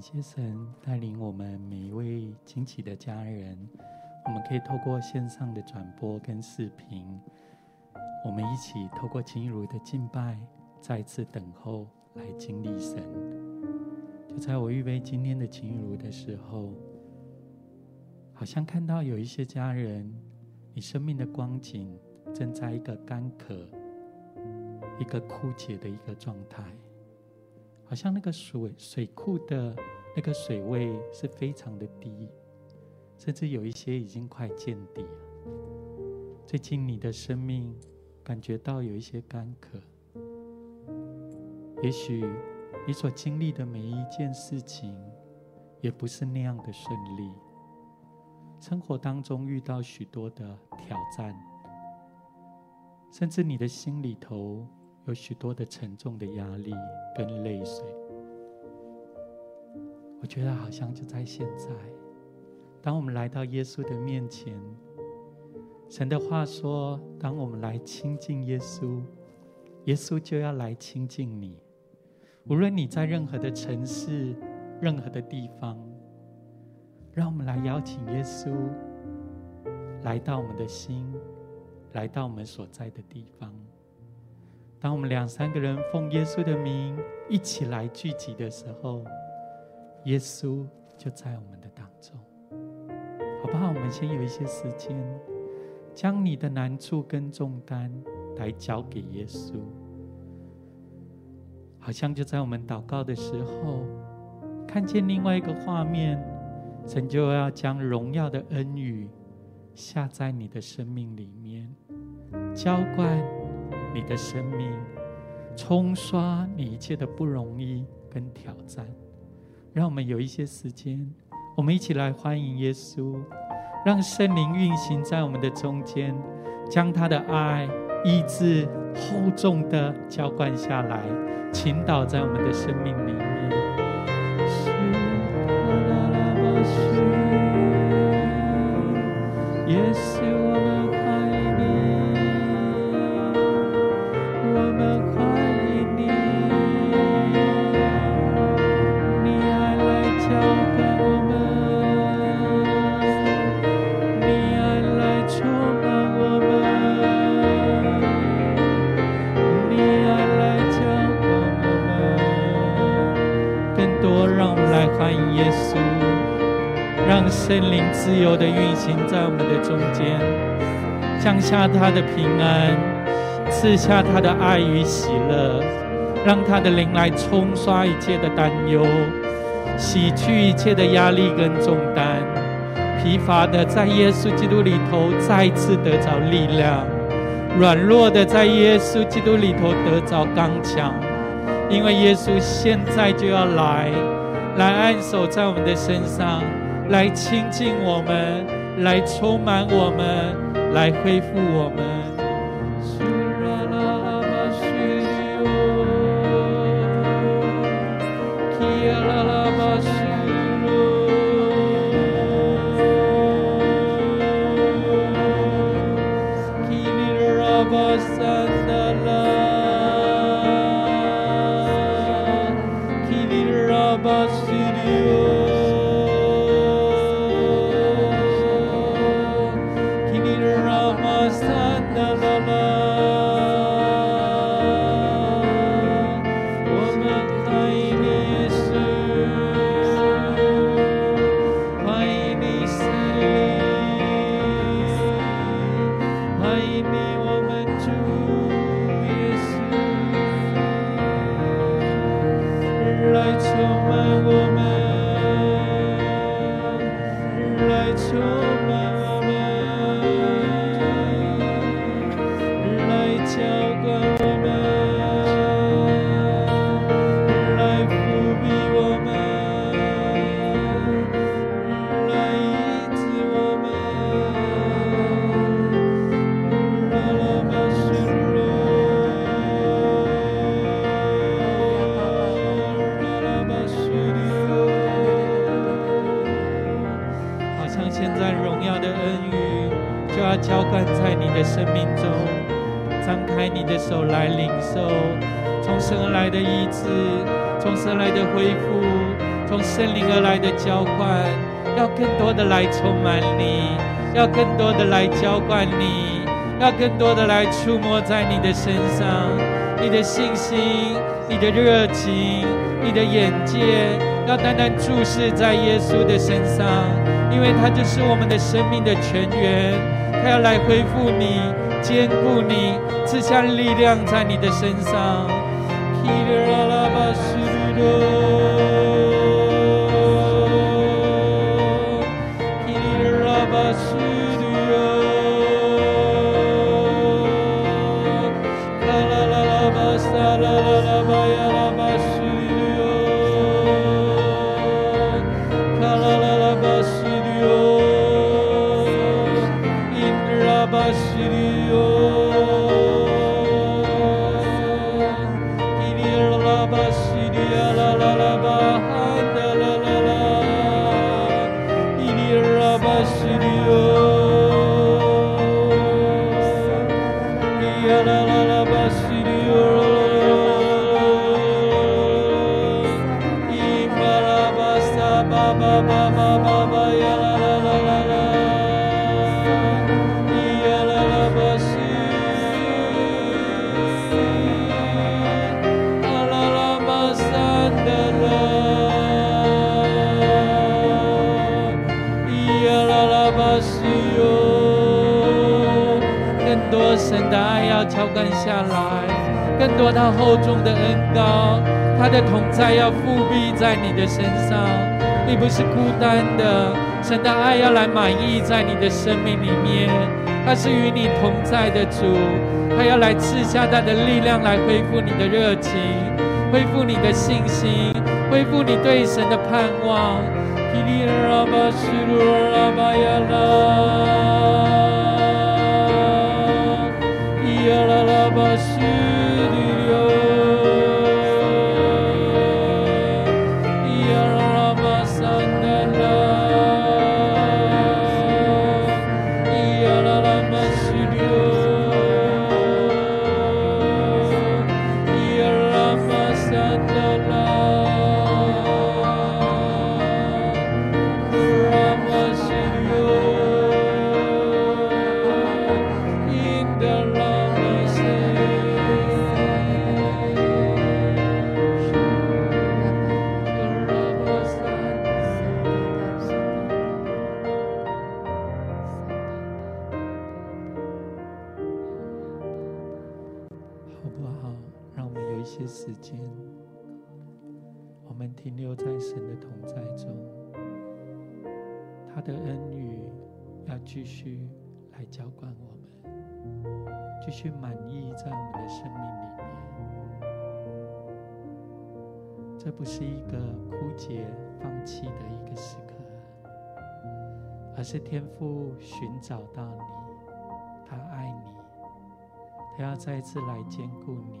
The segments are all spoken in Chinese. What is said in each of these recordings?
感谢神带领我们每一位惊奇的家人，我们可以透过线上的转播跟视频，我们一起透过晴雨的敬拜，再次等候来经历神。就在我预备今天的晴雨的时候，好像看到有一些家人，你生命的光景正在一个干渴、一个枯竭的一个状态。好像那个水水库的那个水位是非常的低，甚至有一些已经快见底了。最近你的生命感觉到有一些干渴，也许你所经历的每一件事情也不是那样的顺利，生活当中遇到许多的挑战，甚至你的心里头。有许多的沉重的压力跟泪水，我觉得好像就在现在，当我们来到耶稣的面前，神的话说：当我们来亲近耶稣，耶稣就要来亲近你。无论你在任何的城市、任何的地方，让我们来邀请耶稣来到我们的心，来到我们所在的地方。当我们两三个人奉耶稣的名一起来聚集的时候，耶稣就在我们的当中，好不好？我们先有一些时间，将你的难处跟重担来交给耶稣，好像就在我们祷告的时候，看见另外一个画面，神就要将荣耀的恩雨下在你的生命里面，浇灌。你的生命冲刷你一切的不容易跟挑战，让我们有一些时间，我们一起来欢迎耶稣，让圣灵运行在我们的中间，将他的爱、意志厚重的浇灌下来，倾倒在我们的生命里面。耶稣。行在我们的中间，降下他的平安，赐下他的爱与喜乐，让他的灵来冲刷一切的担忧，洗去一切的压力跟重担。疲乏的在耶稣基督里头再次得着力量，软弱的在耶稣基督里头得着刚强，因为耶稣现在就要来，来按手在我们的身上。来亲近我们，来充满我们，来恢复我们。浇灌在你的生命中，张开你的手来领受从生而来的医治、从生来的恢复、从生灵而来的浇灌。要更多的来充满你，要更多的来浇灌你，要更多的来触摸在你的身上。你的信心、你的热情、你的眼界，要单单注视在耶稣的身上，因为他就是我们的生命的泉源。他要来恢复你，坚固你，赐下力量在你的身上。神的爱要浇灌下来，更多他厚重的恩膏，他的同在要覆庇在你的身上，你不是孤单的。神的爱要来满意在你的生命里面，他是与你同在的主，他要来赐下他的力量来恢复你的热情，恢复你的信心，恢复你对神的盼望。是天父寻找到你，他爱你，他要再次来坚固你。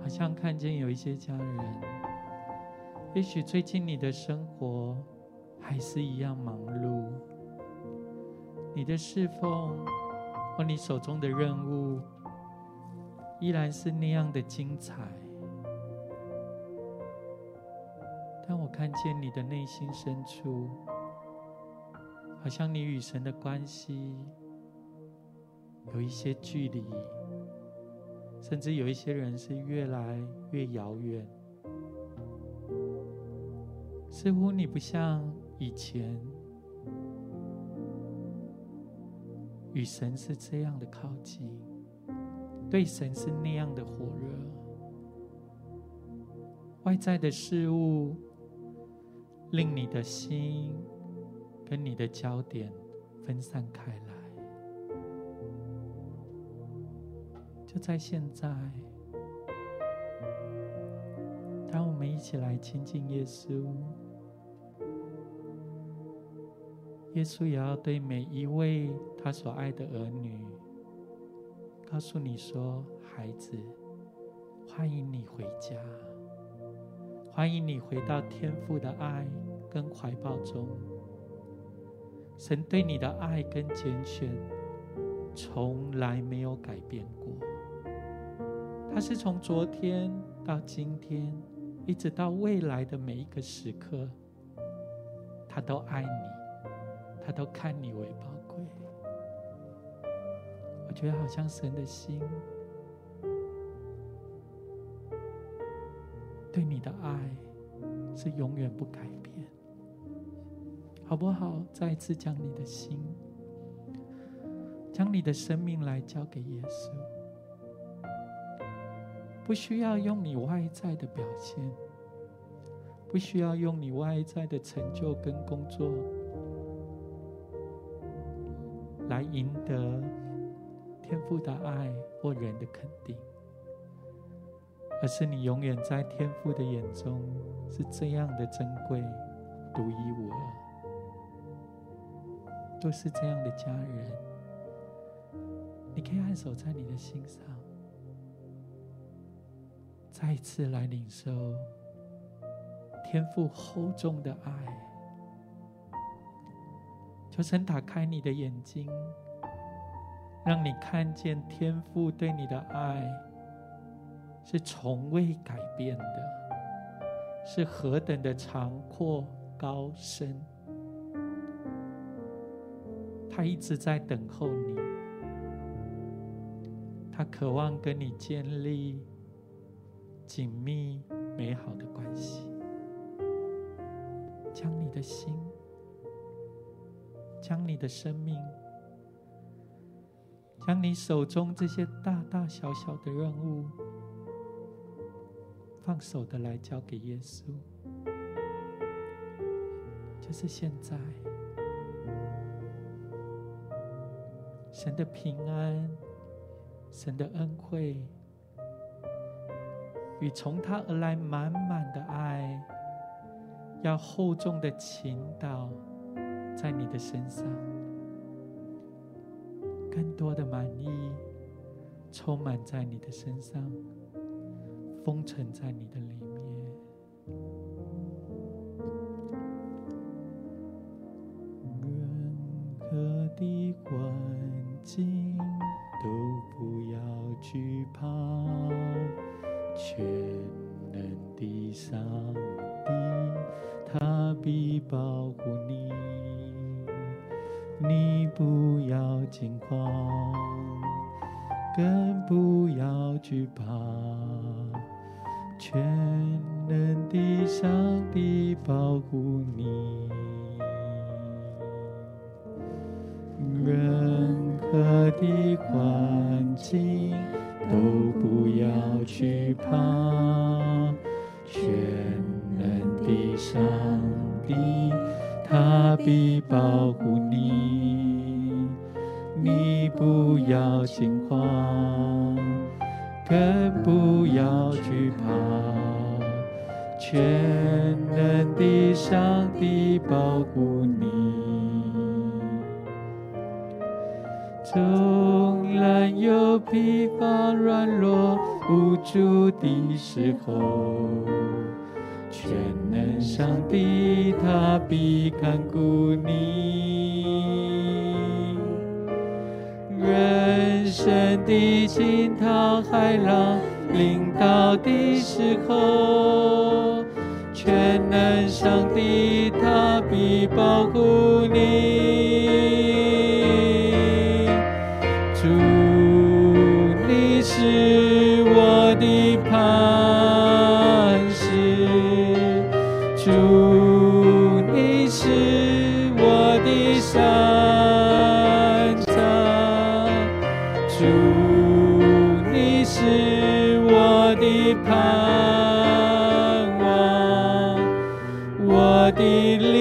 好像看见有一些家人，也许最近你的生活还是一样忙碌，你的侍奉或你手中的任务依然是那样的精彩，但我看见你的内心深处。好像你与神的关系有一些距离，甚至有一些人是越来越遥远。似乎你不像以前与神是这样的靠近，对神是那样的火热。外在的事物令你的心。跟你的焦点分散开来，就在现在，当我们一起来亲近耶稣，耶稣也要对每一位他所爱的儿女，告诉你说：“孩子，欢迎你回家，欢迎你回到天父的爱跟怀抱中。”神对你的爱跟拣选，从来没有改变过。他是从昨天到今天，一直到未来的每一个时刻，他都爱你，他都看你为宝贵。我觉得好像神的心对你的爱是永远不改，好不好？再一次将你的心，将你的生命来交给耶稣。不需要用你外在的表现，不需要用你外在的成就跟工作来赢得天父的爱或人的肯定，而是你永远在天父的眼中是这样的珍贵、独一无二，都是这样的家人。你可以按手在你的心上。再一次来领受天父厚重的爱，求神打开你的眼睛，让你看见天父对你的爱是从未改变的，是何等的长阔高深。他一直在等候你，他渴望跟你建立。紧密美好的关系，将你的心，将你的生命，将你手中这些大大小小的任务，放手的来交给耶稣。就是现在，神的平安，神的恩惠。与从他而来满满的爱，要厚重的倾倒在你的身上，更多的满意充满在你的身上，封存在你的里的环境都不要惧怕。全能的上帝，他必保护你，你不要惊慌，更不要惧怕。全能的上帝保护你，的环境。都不要去怕，ti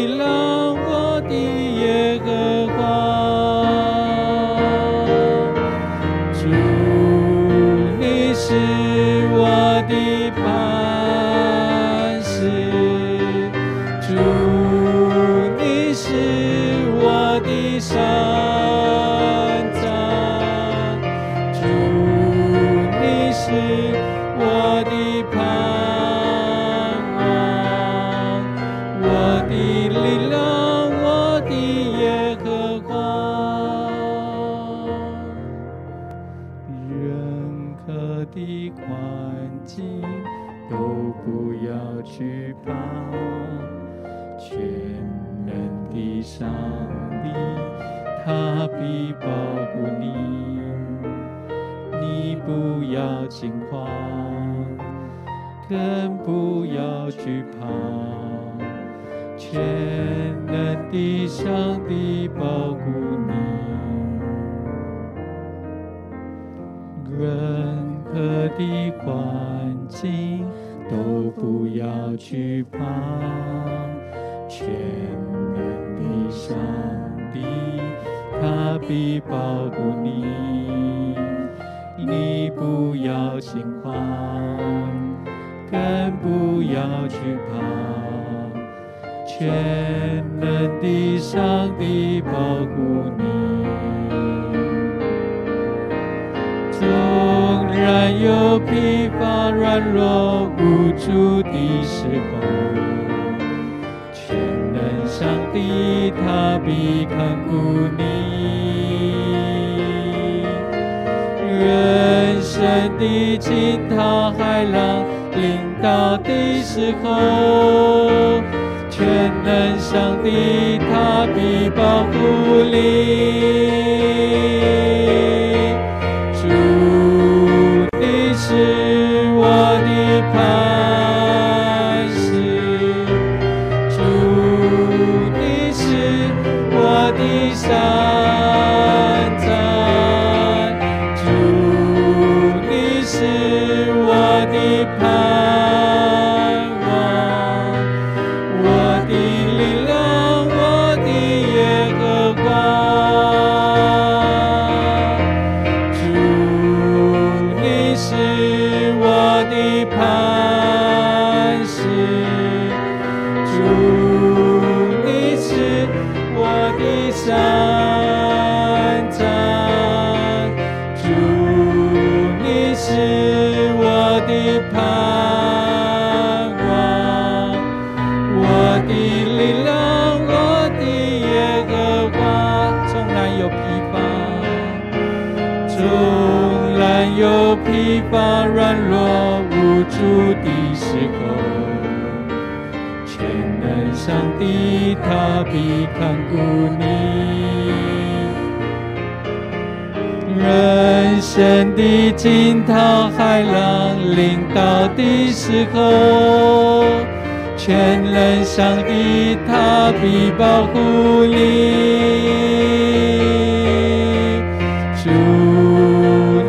保护你，纵然有疲乏、软弱、无助的时候，全能上帝他必看顾你。人生的惊涛骇浪临到的时候。全能上帝，他必保护你。主，你是我的盼。看顾你，人生的惊涛骇浪临到的时候，全能上帝他必保护你。主，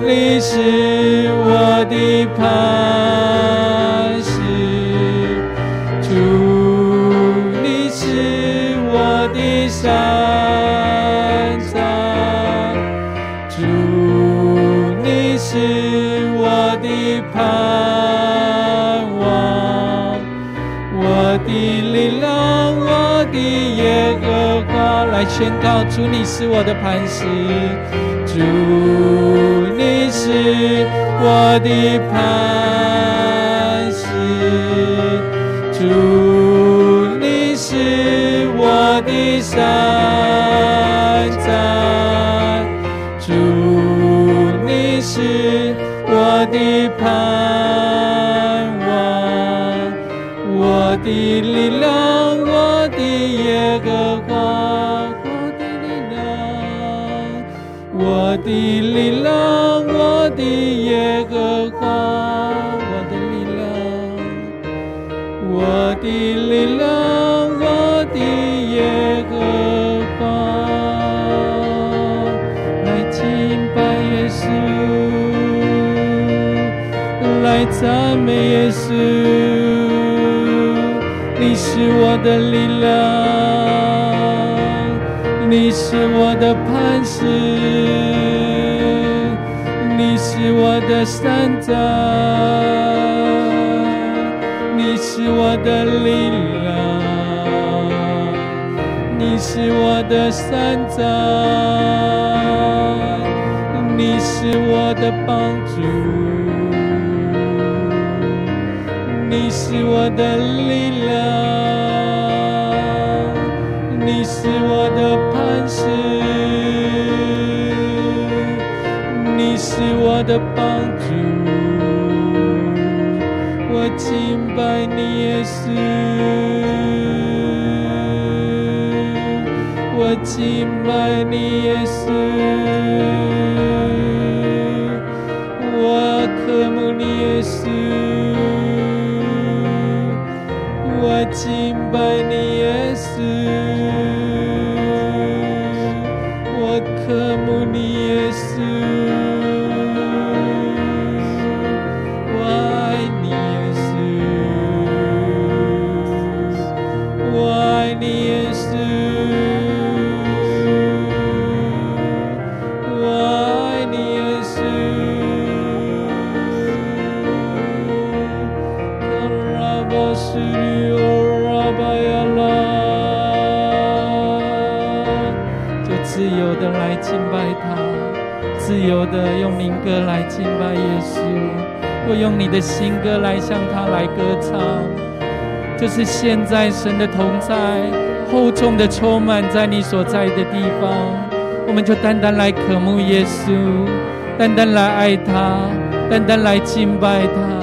你是我的磐。山山，主你是我的盼望，我的力量，我的耶和华来宣告，主你是我的磐石，主你是我的磐石，主。我赞美耶稣，你是我的力量。你是我的磐石，你是我的山寨，你是我的力量，你是我的山寨，你是我的帮助，是我的力量。你是我的磐石，你是我的帮助，我敬拜你耶稣，我敬拜你，耶稣，我渴慕你，耶稣，我敬拜有的用民歌来敬拜耶稣，或用你的新歌来向他来歌唱，就是现在神的同在厚重的充满在你所在的地方，我们就单单来渴慕耶稣，单单来爱他，单单来敬拜他。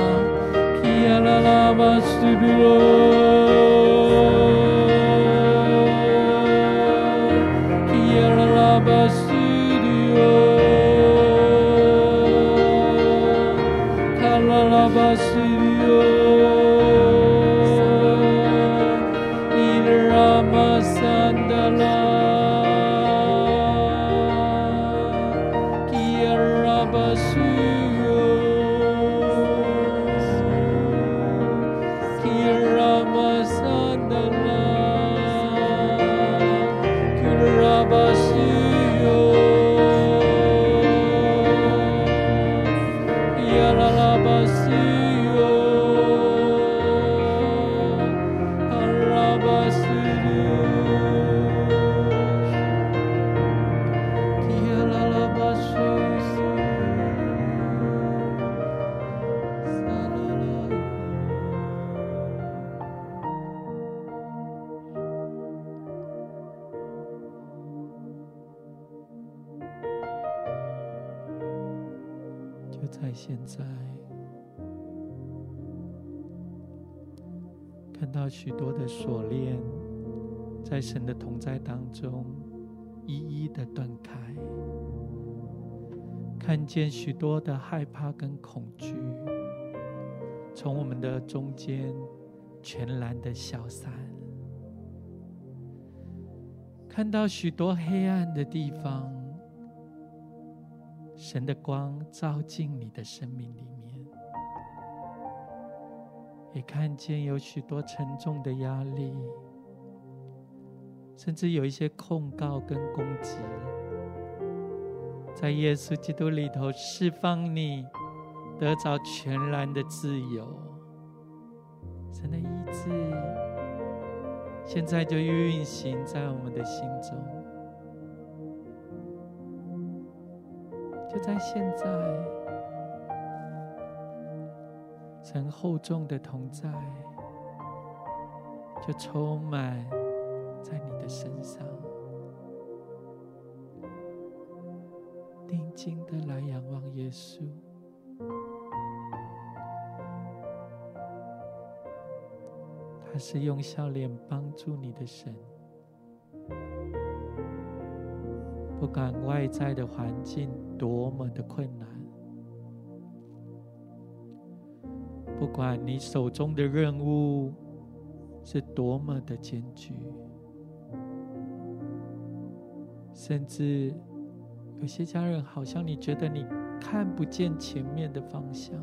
许多的锁链，在神的同在当中一一的断开，看见许多的害怕跟恐惧，从我们的中间全然的消散，看到许多黑暗的地方，神的光照进你的生命里。也看见有许多沉重的压力，甚至有一些控告跟攻击，在耶稣基督里头释放你，得着全然的自由。神的意志，现在就运行在我们的心中，就在现在。神厚重的同在，就充满在你的身上。定睛的来仰望耶稣，他是用笑脸帮助你的神。不管外在的环境多么的困难。不管你手中的任务是多么的艰巨，甚至有些家人好像你觉得你看不见前面的方向，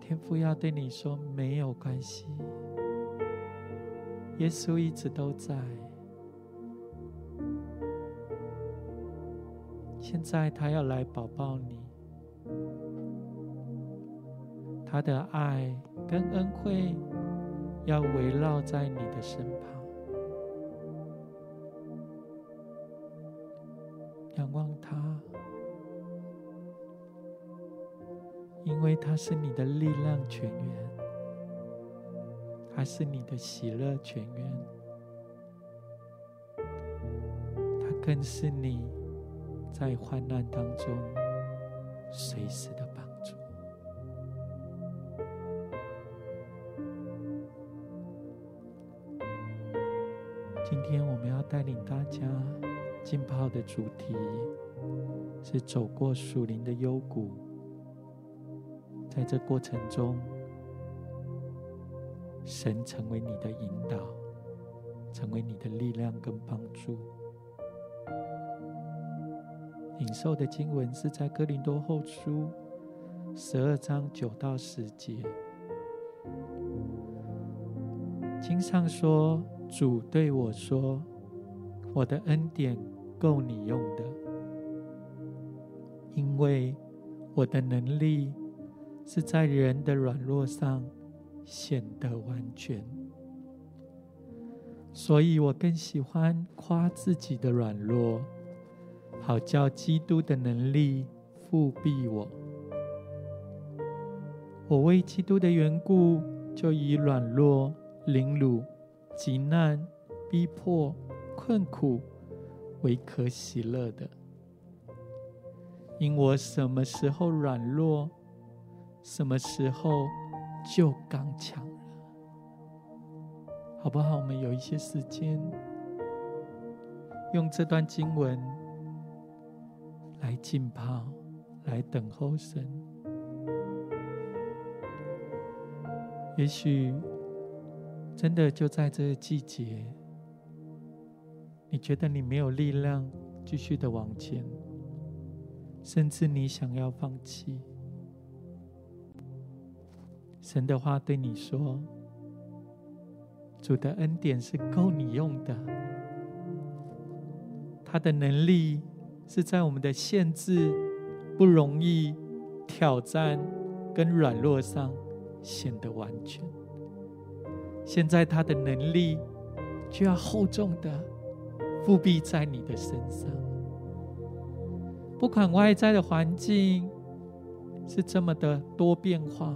天父要对你说没有关系，耶稣一直都在。现在他要来抱抱你，他的爱跟恩惠要围绕在你的身旁，仰望他，因为他是你的力量泉源，他是你的喜乐泉源，他更是你。在患难当中随时的帮助。今天我们要带领大家浸泡的主题是走过树林的幽谷。在这过程中神成为你的引导成为你的力量跟帮助。领受的经文是在哥林多后书十二章九到十节。经上说：“主对我说，我的恩典够你用的，因为我的能力是在人的软弱上显得完全。所以我更喜欢夸自己的软弱。”好叫基督的能力覆庇我。我为基督的缘故，就以软弱、凌辱、极难、逼迫、困苦为可喜乐的，因我什么时候软弱，什么时候就刚强了。好不好？我们有一些时间，用这段经文。来浸泡，来等候神。也许真的就在这个季节，你觉得你没有力量继续的往前，甚至你想要放弃。神的话对你说：“主的恩典是够你用的，他的能力。”是在我们的限制、不容易、挑战跟软弱上显得完全。现在他的能力就要厚重的覆庇在你的身上。不管外在的环境是这么的多变化，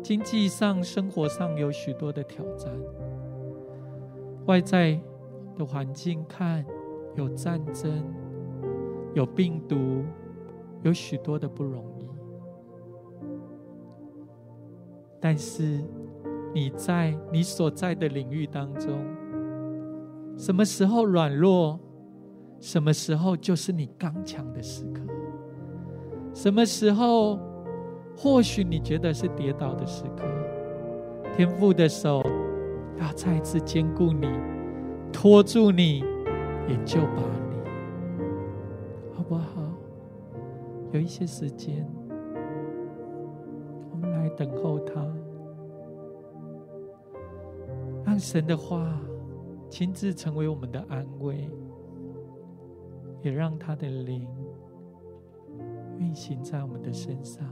经济上、生活上有许多的挑战，外在的环境看。有战争，有病毒，有许多的不容易。但是你在你所在的领域当中，什么时候软弱，什么时候就是你刚强的时刻。什么时候，或许你觉得是跌倒的时刻，天父的手要再次坚固你，拖住你。也就把你，好不好？有一些时间，我们来等候他，让神的话亲自成为我们的安慰，也让他的灵运行在我们的身上。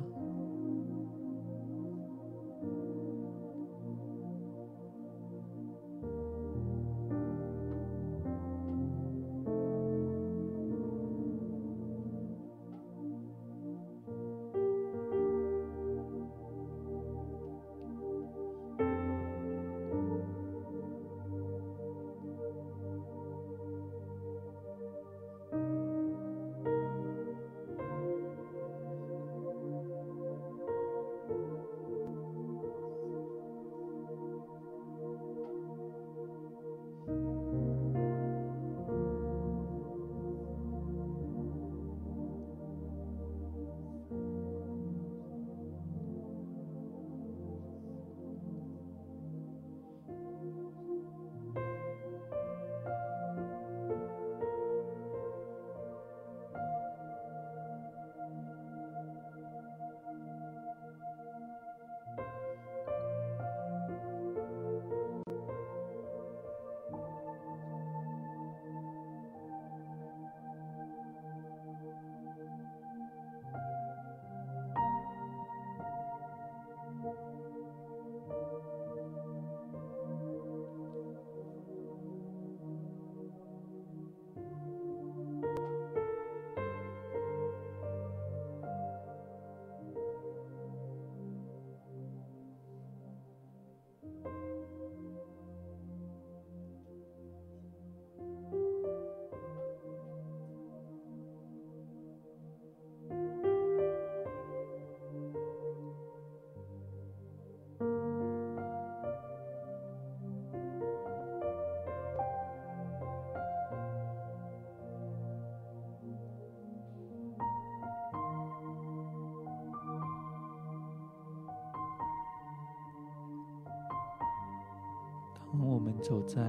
当我们走在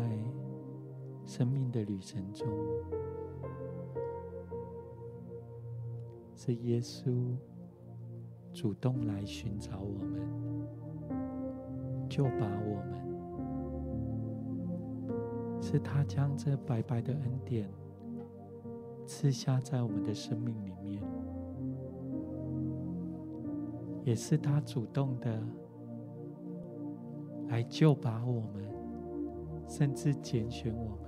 生命的旅程中，是耶稣主动来寻找我们，就把我们，是他将这白白的恩典赐下在我们的生命里面，也是他主动的来救拔我们，甚至拣选我们。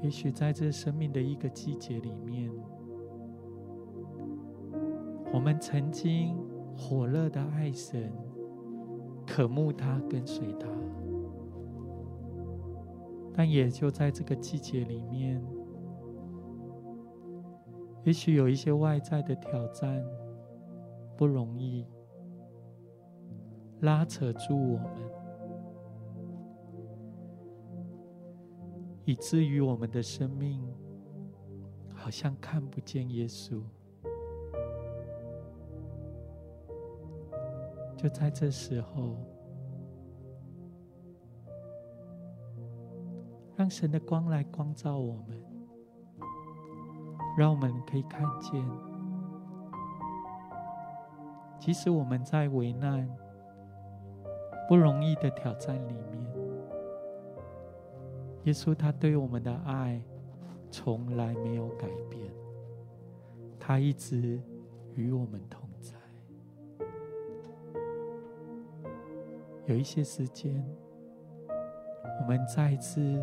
也许在这生命的一个季节里面，我们曾经火热的爱神，渴慕他，跟随他。但也就在这个季节里面，也许有一些外在的挑战，不容易拉扯住我们，以至于我们的生命好像看不见耶稣。就在这时候。让神的光来光照我们，让我们可以看见，即使我们在危难、不容易的挑战里面，耶稣他对我们的爱从来没有改变，他一直与我们同在。有一些时间，我们再次。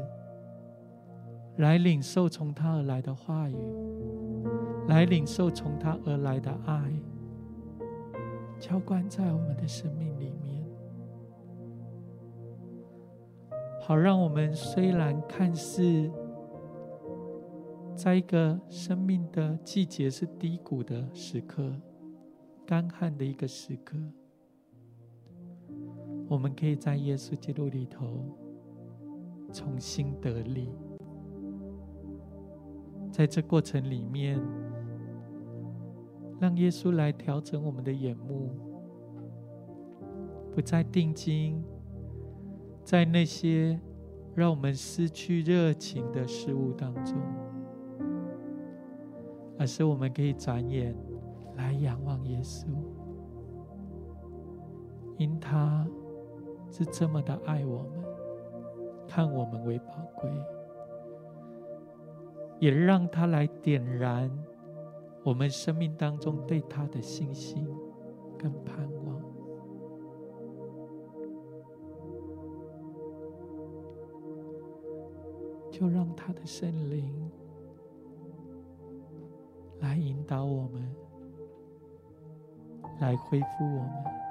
来领受从他而来的话语，来领受从他而来的爱，浇灌在我们的生命里好让我们虽然看似在一个生命的季节是低谷的时刻、干旱的一个时刻，我们可以在耶稣基督里头重新得力。在这过程里面，让耶稣来调整我们的眼目，不再定睛在那些让我们失去热情的事物当中，而是我们可以转眼来仰望耶稣，因他是这么的爱我们，看我们为宝贵。也让他来点燃我们生命当中对他的信心跟盼望，就让他的圣灵来引导我们，来恢复我们。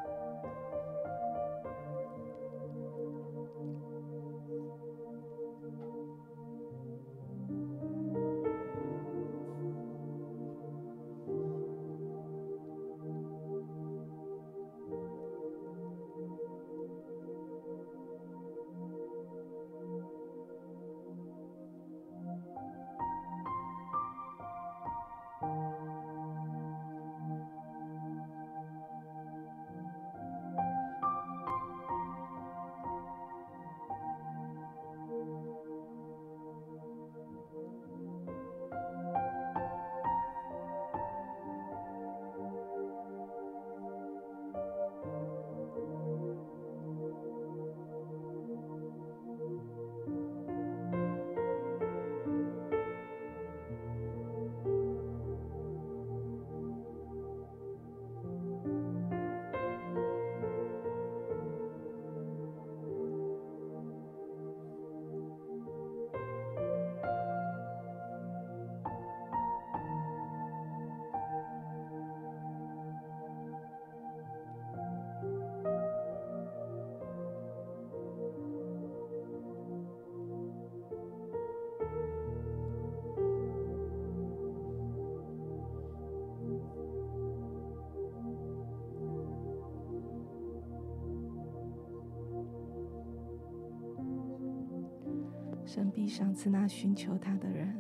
赏赐那寻求他的人，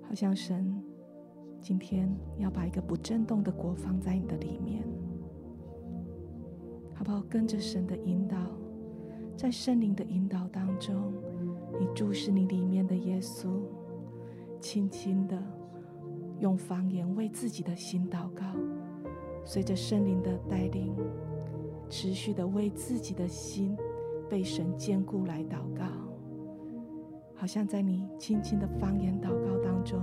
好像神今天要把一个不震动的国放在你的里面，好不好？跟着神的引导，在圣灵的引导当中，你注视你里面的耶稣，轻轻的用方言为自己的心祷告，随着圣灵的带领，持续的为自己的心被神坚固来祷告，好像在你轻轻的方言祷告当中，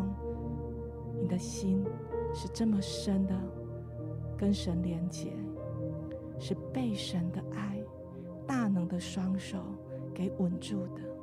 你的心是这么深的跟神连接，是被神的爱大能的双手给稳住的。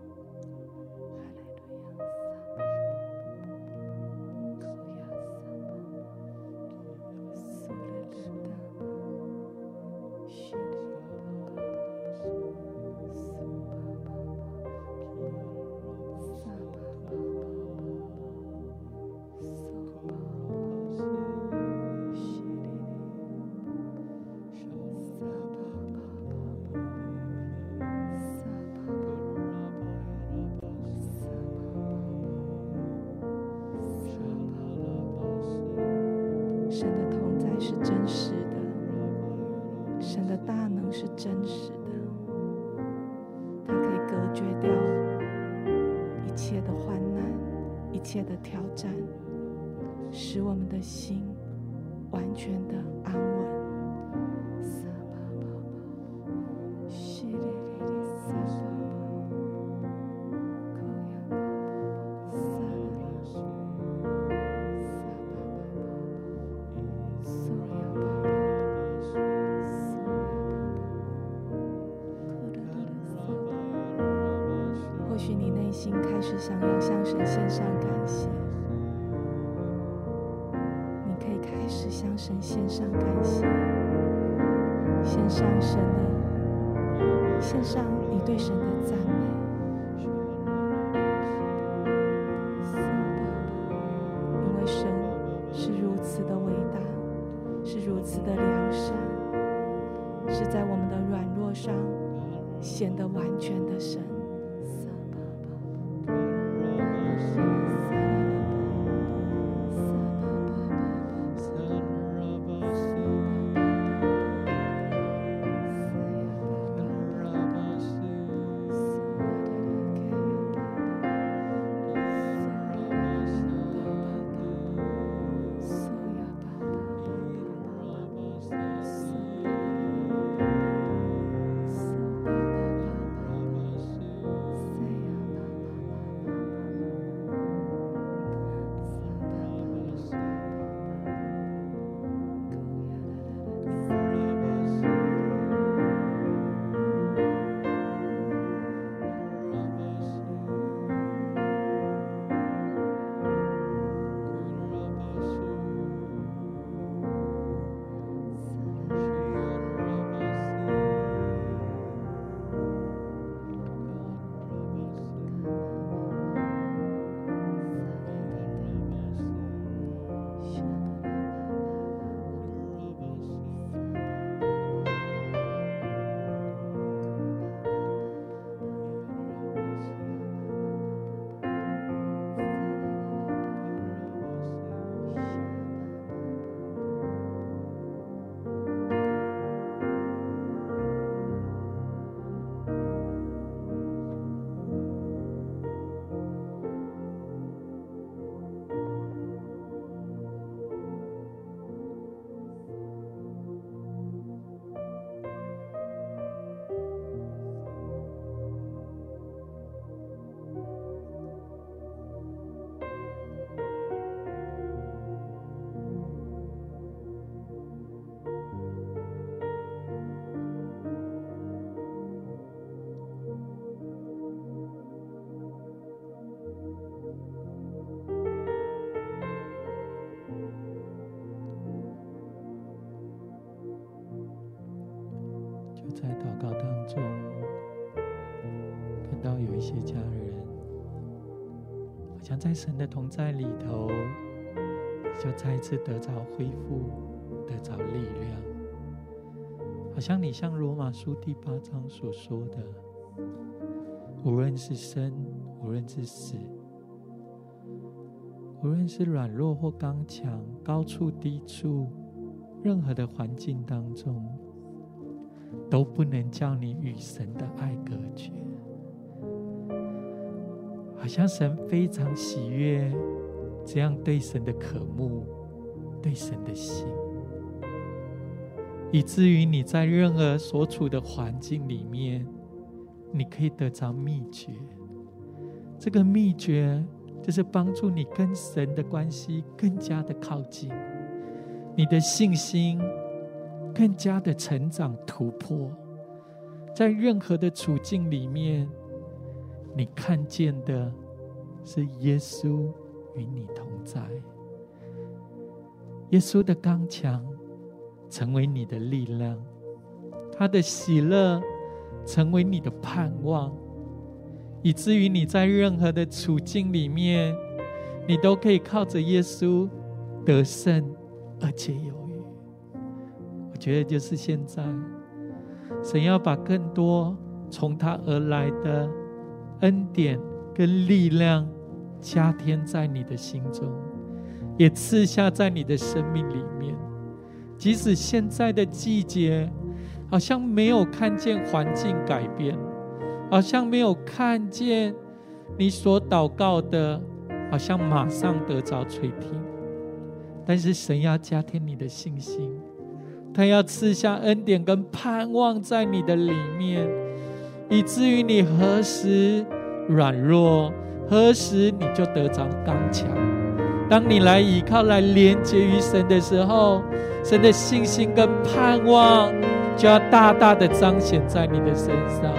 开始想要向神献上感谢，你可以开始向神献上感谢，献上神的，献上你对神的赞美，在神的同在里头，就再一次得着恢复，得着力量。好像你像罗马书第八章所说的，无论是生，无论是死，无论是软弱或刚强，高处低处，任何的环境当中，都不能叫你与神的爱隔绝。好像神非常喜悦这样对神的渴慕，对神的心，以至于你在任何所处的环境里面，你可以得着秘诀。这个秘诀就是帮助你跟神的关系更加的靠近，你的信心更加的成长突破，在任何的处境里面。你看见的是耶稣与你同在，耶稣的刚强成为你的力量，他的喜乐成为你的盼望，以至于你在任何的处境里面，你都可以靠着耶稣得胜，而且有余。我觉得就是现在，神要把更多从他而来的。恩典跟力量加添在你的心中，也赐下在你的生命里面。即使现在的季节好像没有看见环境改变，好像没有看见你所祷告的，好像马上得着垂听。但是神要加添你的信心，他要赐下恩典跟盼望在你的里面，以至于你何时软弱，何时你就得着刚强。当你来依靠、来连接于神的时候，神的信心跟盼望就要大大的彰显在你的身上，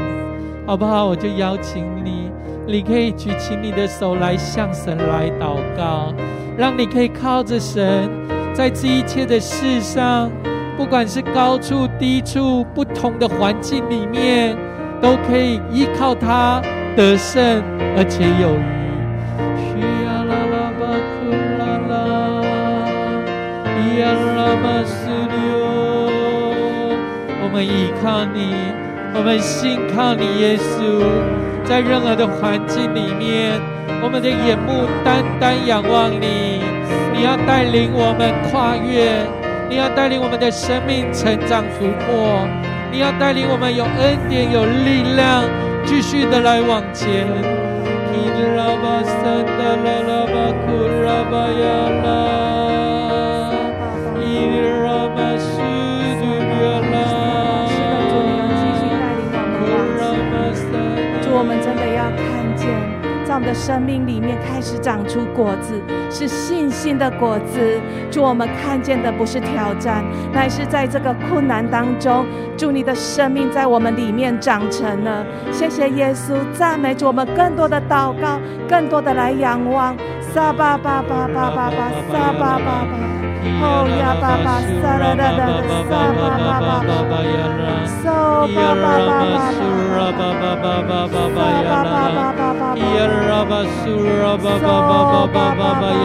好不好？我就邀请你，你可以举起你的手来向神来祷告，让你可以靠着神，在这一切的事上，不管是高处、低处、不同的环境里面，都可以依靠他。得胜，而且有余。需要啦啦巴库啦啦，咿呀啦嘛斯溜。我们依靠你，我们信靠你，耶稣。在任何的环境里面，我们的眼目单单仰望你。你要带领我们跨越，你要带领我们的生命成长突破，你要带领我们有恩典、有力量。继续的来往前。主，我们真的要看见，在我们的生命里面开始长出果子，是信心的果子。主，我们看见的不是挑战，乃是在这个困难当中。祝你的生命在我们里面长成了，谢谢耶稣，赞美主，我们更多的祷告，更多的来仰望，撒巴巴巴巴巴巴，撒巴巴巴，哦呀巴巴，撒啦啦啦，撒巴巴巴巴巴巴巴巴巴巴，撒巴巴巴巴巴巴呀啦，呀啦巴苏啦巴巴巴巴巴巴巴呀啦巴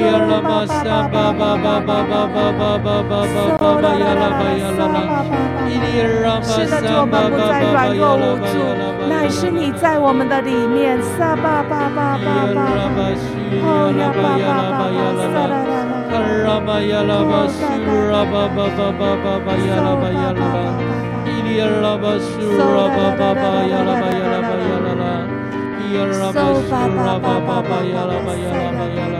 呀啦啦，呀啦巴巴巴巴巴巴巴呀啦巴巴巴。呀啦巴呀啦啦啦，咿哩呀啦吧苏啦吧吧吧吧吧呀啦吧呀啦啦，咿呀啦啦吧苏啦吧吧吧吧呀啦吧呀啦啦啦，咿哩呀啦吧苏提呀啦吧吧吧吧呀啦吧呀啦吧呀啦啦，咿哩呀啦吧沙吧吧吧吧吧吧吧吧吧吧吧吧呀啦吧呀啦啦，咿哩呀啦吧沙吧吧吧吧呀啦吧呀啦。乃是你在我们的里面，撒巴巴巴巴巴，哦呀巴巴巴巴，撒啦啦啦，哈巴呀啦巴苏啦巴巴巴巴巴巴呀啦巴呀啦啦，伊哩呀啦巴苏啦巴巴巴呀啦巴呀啦巴呀啦啦，伊呀啦巴苏啦巴巴巴呀啦巴呀啦巴呀啦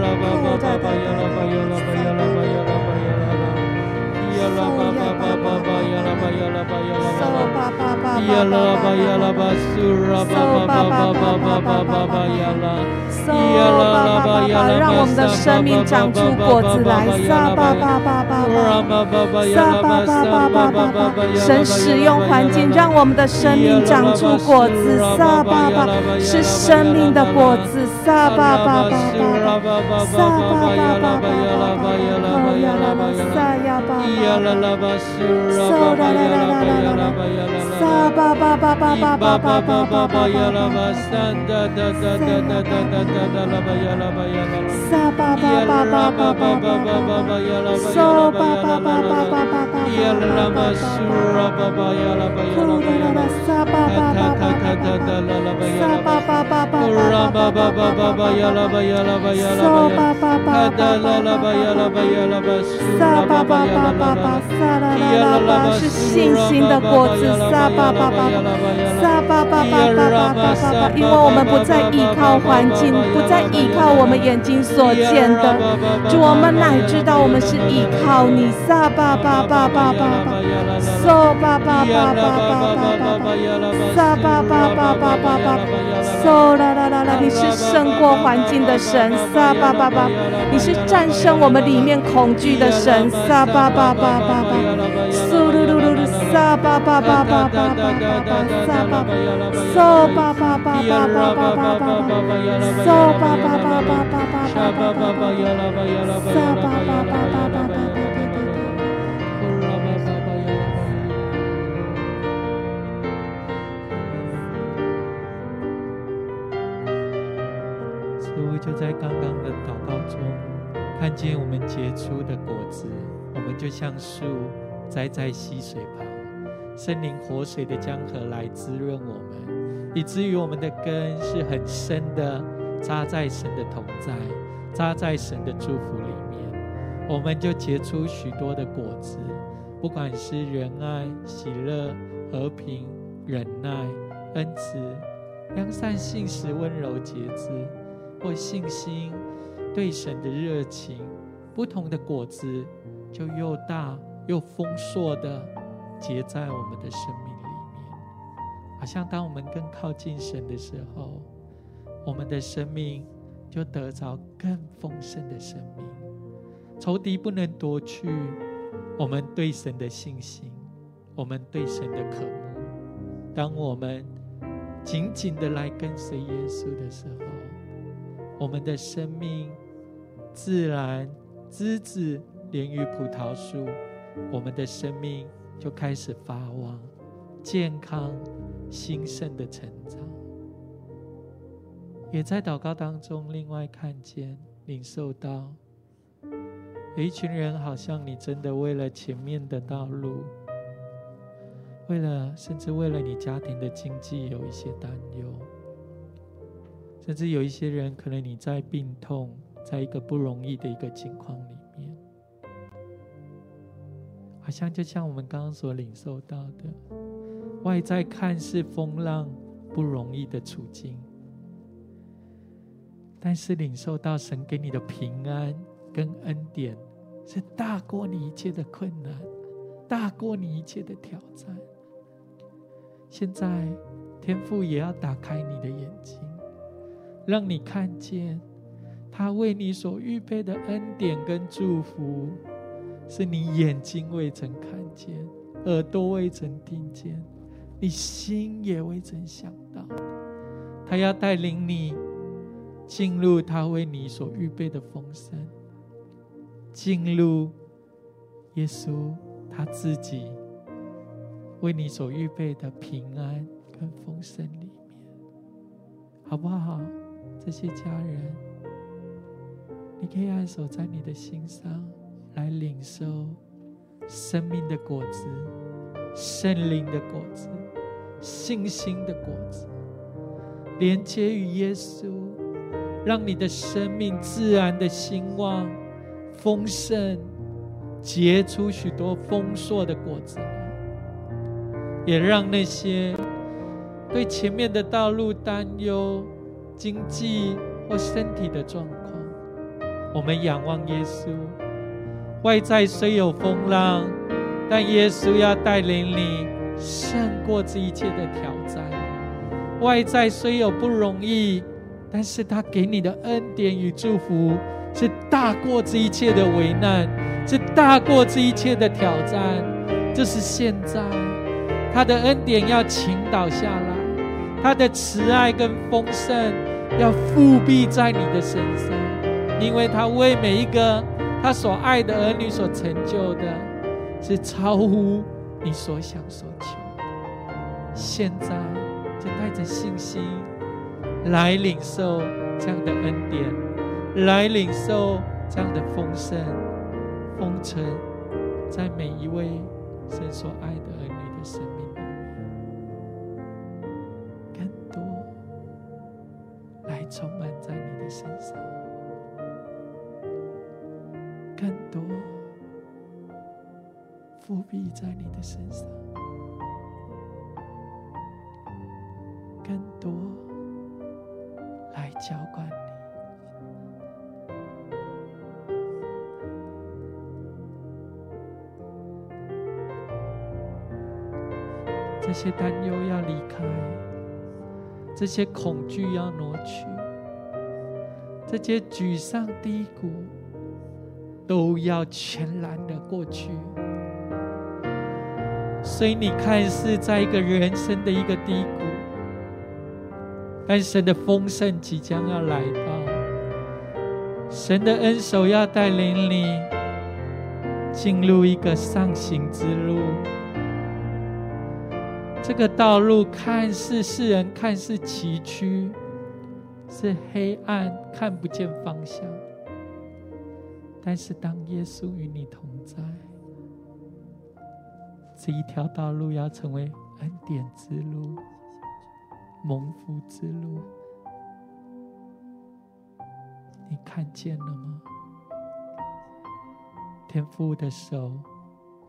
老爸老爸加油老爸加油老爸加呀啦巴呀啦巴呀啦啦。呀啦吧呀啦吧苏啦吧吧吧吧吧吧吧吧呀啦，呀啦啦吧呀啦吧，让我们的生命长出果子来，撒吧吧吧吧吧，撒吧吧吧吧吧吧，神使用环境让我们的生命长出果子，撒吧吧是生命的果子，撒吧吧吧吧，撒吧吧吧吧，哦呀啦吧撒呀吧，啦啦巴苏拉巴呀啦巴呀啦巴呀啦啦，撒巴巴巴巴巴巴 Yala 巴巴巴巴巴巴萨拉拉，拉巴，是信心的果子，萨巴巴巴萨巴巴巴巴巴巴巴，因为我们不再依靠环境，不再依靠我们眼睛所见的，主我们乃知道我们是依靠你，萨巴巴巴巴巴巴，撒巴巴巴巴巴巴巴，萨巴巴巴巴巴巴，撒啦啦啦啦，你是胜过环境的神，撒巴巴巴，你是战胜我们里面恐惧的神，撒巴巴巴巴巴，苏噜噜噜噜，撒巴巴巴巴巴巴巴巴，撒巴，撒巴巴巴巴巴巴巴巴巴，巴巴巴巴巴巴巴巴巴，撒巴巴巴巴巴巴在刚刚的祷告中，看见我们结出的果子，我们就像树栽在溪水旁，圣灵活水的江河来滋润我们，以至于我们的根是很深的扎在神的同在，扎在神的祝福里面，我们就结出许多的果子，不管是仁爱、喜乐、和平、忍耐、恩慈、良善、信实、温柔、节制。或信心，对神的热情，不同的果子就又大又丰硕的结在我们的生命里面。好像当我们更靠近神的时候，我们的生命就得着更丰盛的生命。仇敌不能夺去我们对神的信心，我们对神的渴慕。当我们紧紧的来跟随耶稣的时候。我们的生命自然枝子连于葡萄树，我们的生命就开始发旺、健康、兴盛的成长。也在祷告当中，另外看见、领受到有一群人，好像你真的为了前面的道路，为了甚至为了你家庭的经济有一些担忧。甚至有一些人，可能你在病痛，在一个不容易的一个境况里面，好像就像我们刚刚所领受到的，外在看似风浪不容易的处境，但是领受到神给你的平安跟恩典，是大过你一切的困难，大过你一切的挑战。现在天父也要打开你的眼睛。让你看见他为你所预备的恩典跟祝福，是你眼睛未曾看见，耳朵未曾听见，你心也未曾想到。他要带领你进入他为你所预备的丰盛，进入耶稣他自己为你所预备的平安跟丰盛里面，好不好？这些家人，你可以按手在你的心上，来领受生命的果子、圣灵的果子、信心的果子，连接于耶稣，让你的生命自然的兴旺、丰盛，结出许多丰硕的果子，也让那些对前面的道路担忧。经济或身体的状况，我们仰望耶稣。外在虽有风浪，但耶稣要带领你胜过这一切的挑战。外在虽有不容易，但是他给你的恩典与祝福是大过这一切的危难，是大过这一切的挑战。这是现在，他的恩典要倾倒下来。他的慈爱跟丰盛要覆庇在你的身上，因为他为每一个他所爱的儿女所成就的，是超乎你所想所求。现在就带着信心来领受这样的恩典，来领受这样的丰盛、丰盛，在每一位神所爱的儿女的生命充满在你的身上，更多覆庇在你的身上。更多来浇灌你，这些担忧要离开，这些恐惧要挪去，这些沮丧低谷都要全然的过去。所以你看似在一个人生的一个低谷。但神的丰盛即将要来到，神的恩手要带领你进入一个上行之路。这个道路看似世人看似崎岖，是黑暗，看不见方向。但是当耶稣与你同在，这一条道路要成为恩典之路。蒙福之路，你看见了吗？天父的手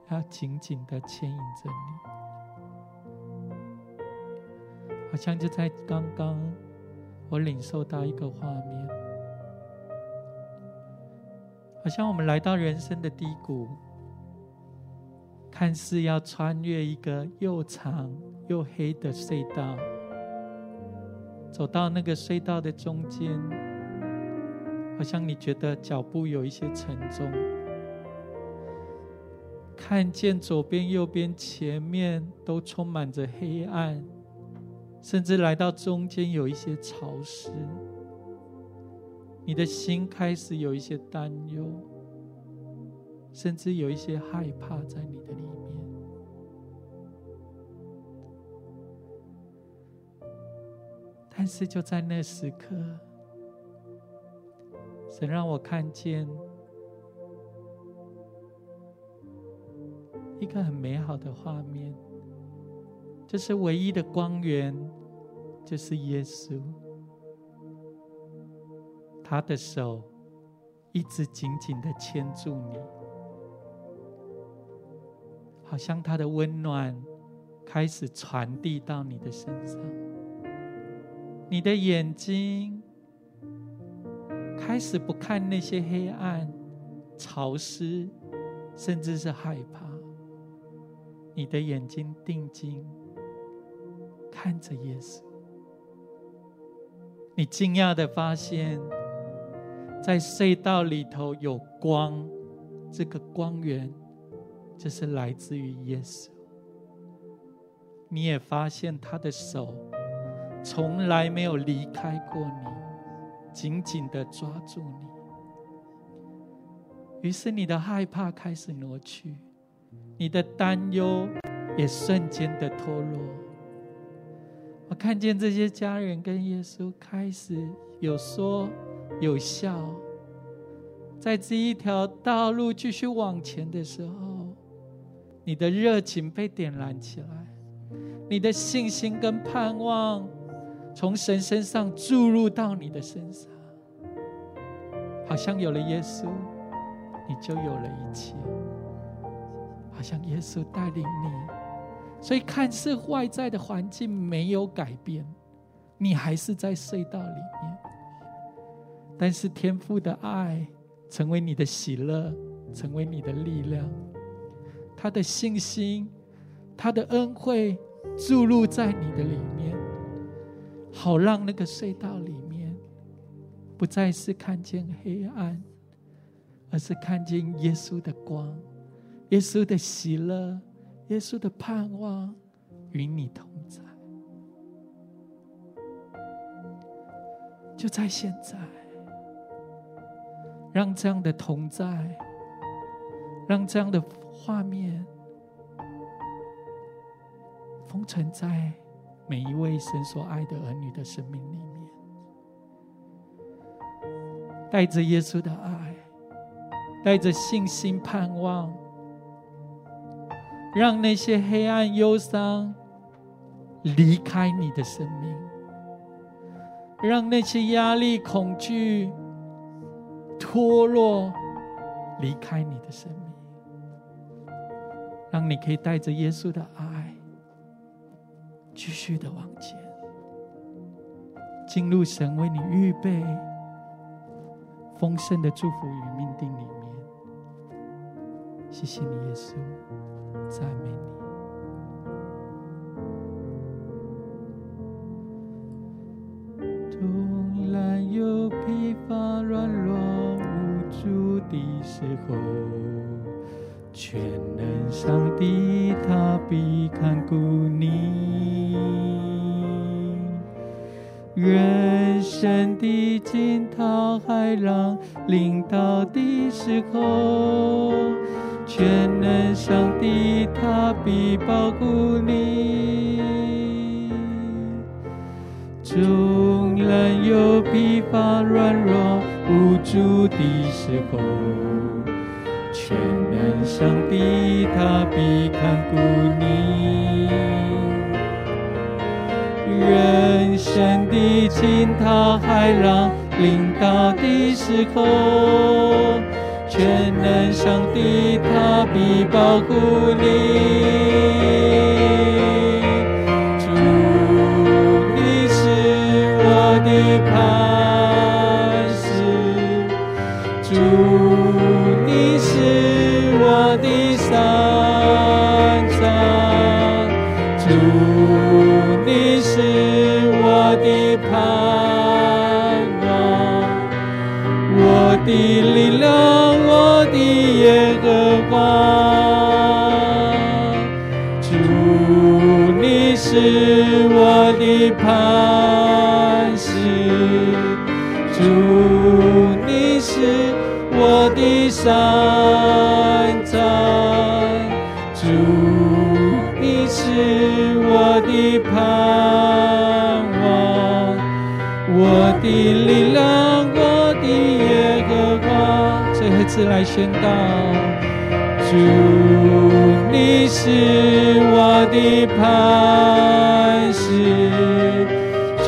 要紧紧的牵引着你，好像就在刚刚，我领受到一个画面，好像我们来到人生的低谷，看似要穿越一个又长又黑的隧道。走到那个隧道的中间，好像你觉得脚步有一些沉重，看见左边、右边、前面都充满着黑暗，甚至来到中间有一些潮湿，你的心开始有一些担忧，甚至有一些害怕在你的里面。但是就在那时刻，神让我看见一个很美好的画面，这是唯一的光源，就是耶稣，他的手一直紧紧的牵住你，好像他的温暖开始传递到你的身上。你的眼睛开始不看那些黑暗、潮湿，甚至是害怕。你的眼睛定睛看着耶稣，你惊讶的发现，在隧道里头有光，这个光源就是来自于耶稣。你也发现他的手。从来没有离开过你，紧紧的抓住你。于是你的害怕开始挪去，你的担忧也瞬间的脱落。看见这些家人跟耶稣开始有说有笑，在这一条道路继续往前的时候，你的热情被点燃起来，你的信心跟盼望。从神身上注入到你的身上，好像有了耶稣，你就有了一切。好像耶稣带领你，所以看似外在的环境没有改变，你还是在隧道里面。但是天父的爱成为你的喜乐，成为你的力量，他的信心，他的恩惠注入在你的里面。好让那个隧道里面不再是看见黑暗，而是看见耶稣的光，耶稣的喜乐，耶稣的盼望与你同在。就在现在，让这样的同在让这样的画面封存在每一位神所爱的儿女的生命里面，带着耶稣的爱，带着信心盼望，让那些黑暗忧伤离开你的生命，让那些压力恐惧脱落离开你的生命，让你可以带着耶稣的爱。继续的往前，进入神为你预备丰盛的祝福与命定里面。谢谢你，耶稣，赞美你。突然有疲乏、软弱、无助的时候，全能上帝他必看顾你。人生的惊涛骇浪临到的时候，全能上帝他必保护你。纵然有疲乏、软弱、无助的时候，全能上帝他必看顾你。人生的惊涛骇浪临到的时候，全能上帝他必保护你。主，你是我的磐石，主，主你是我的山寨，主，你是我的盼望，我的力量，我的耶和华。最后一次来宣告，主，你是我的盼。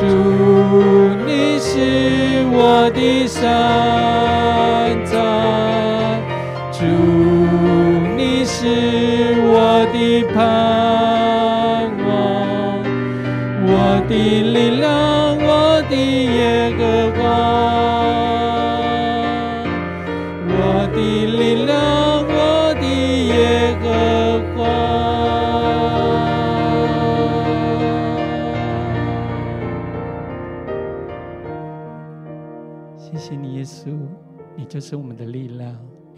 主，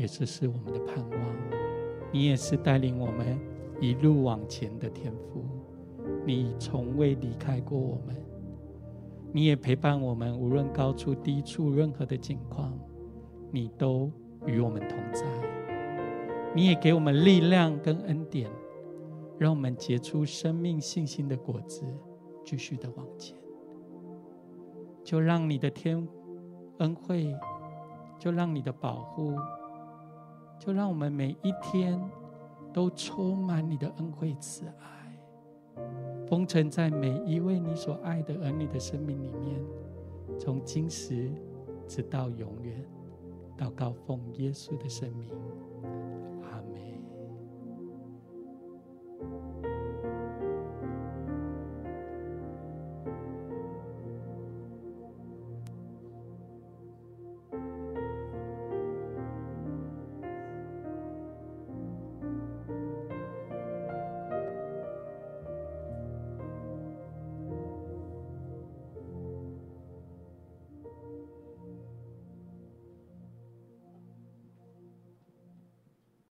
也是是我们的盼望。你也是带领我们一路往前的天父，你从未离开过我们，你也陪伴我们，无论高处低处，任何的境况，你都与我们同在。你也给我们力量跟恩典，让我们结出生命信心的果子，继续的往前。就让你的天恩惠。就让你的保护，就让我们每一天都充满你的恩惠慈爱，封存在每一位你所爱的儿女的生命里面，从今时直到永远。祷告奉耶稣的圣名，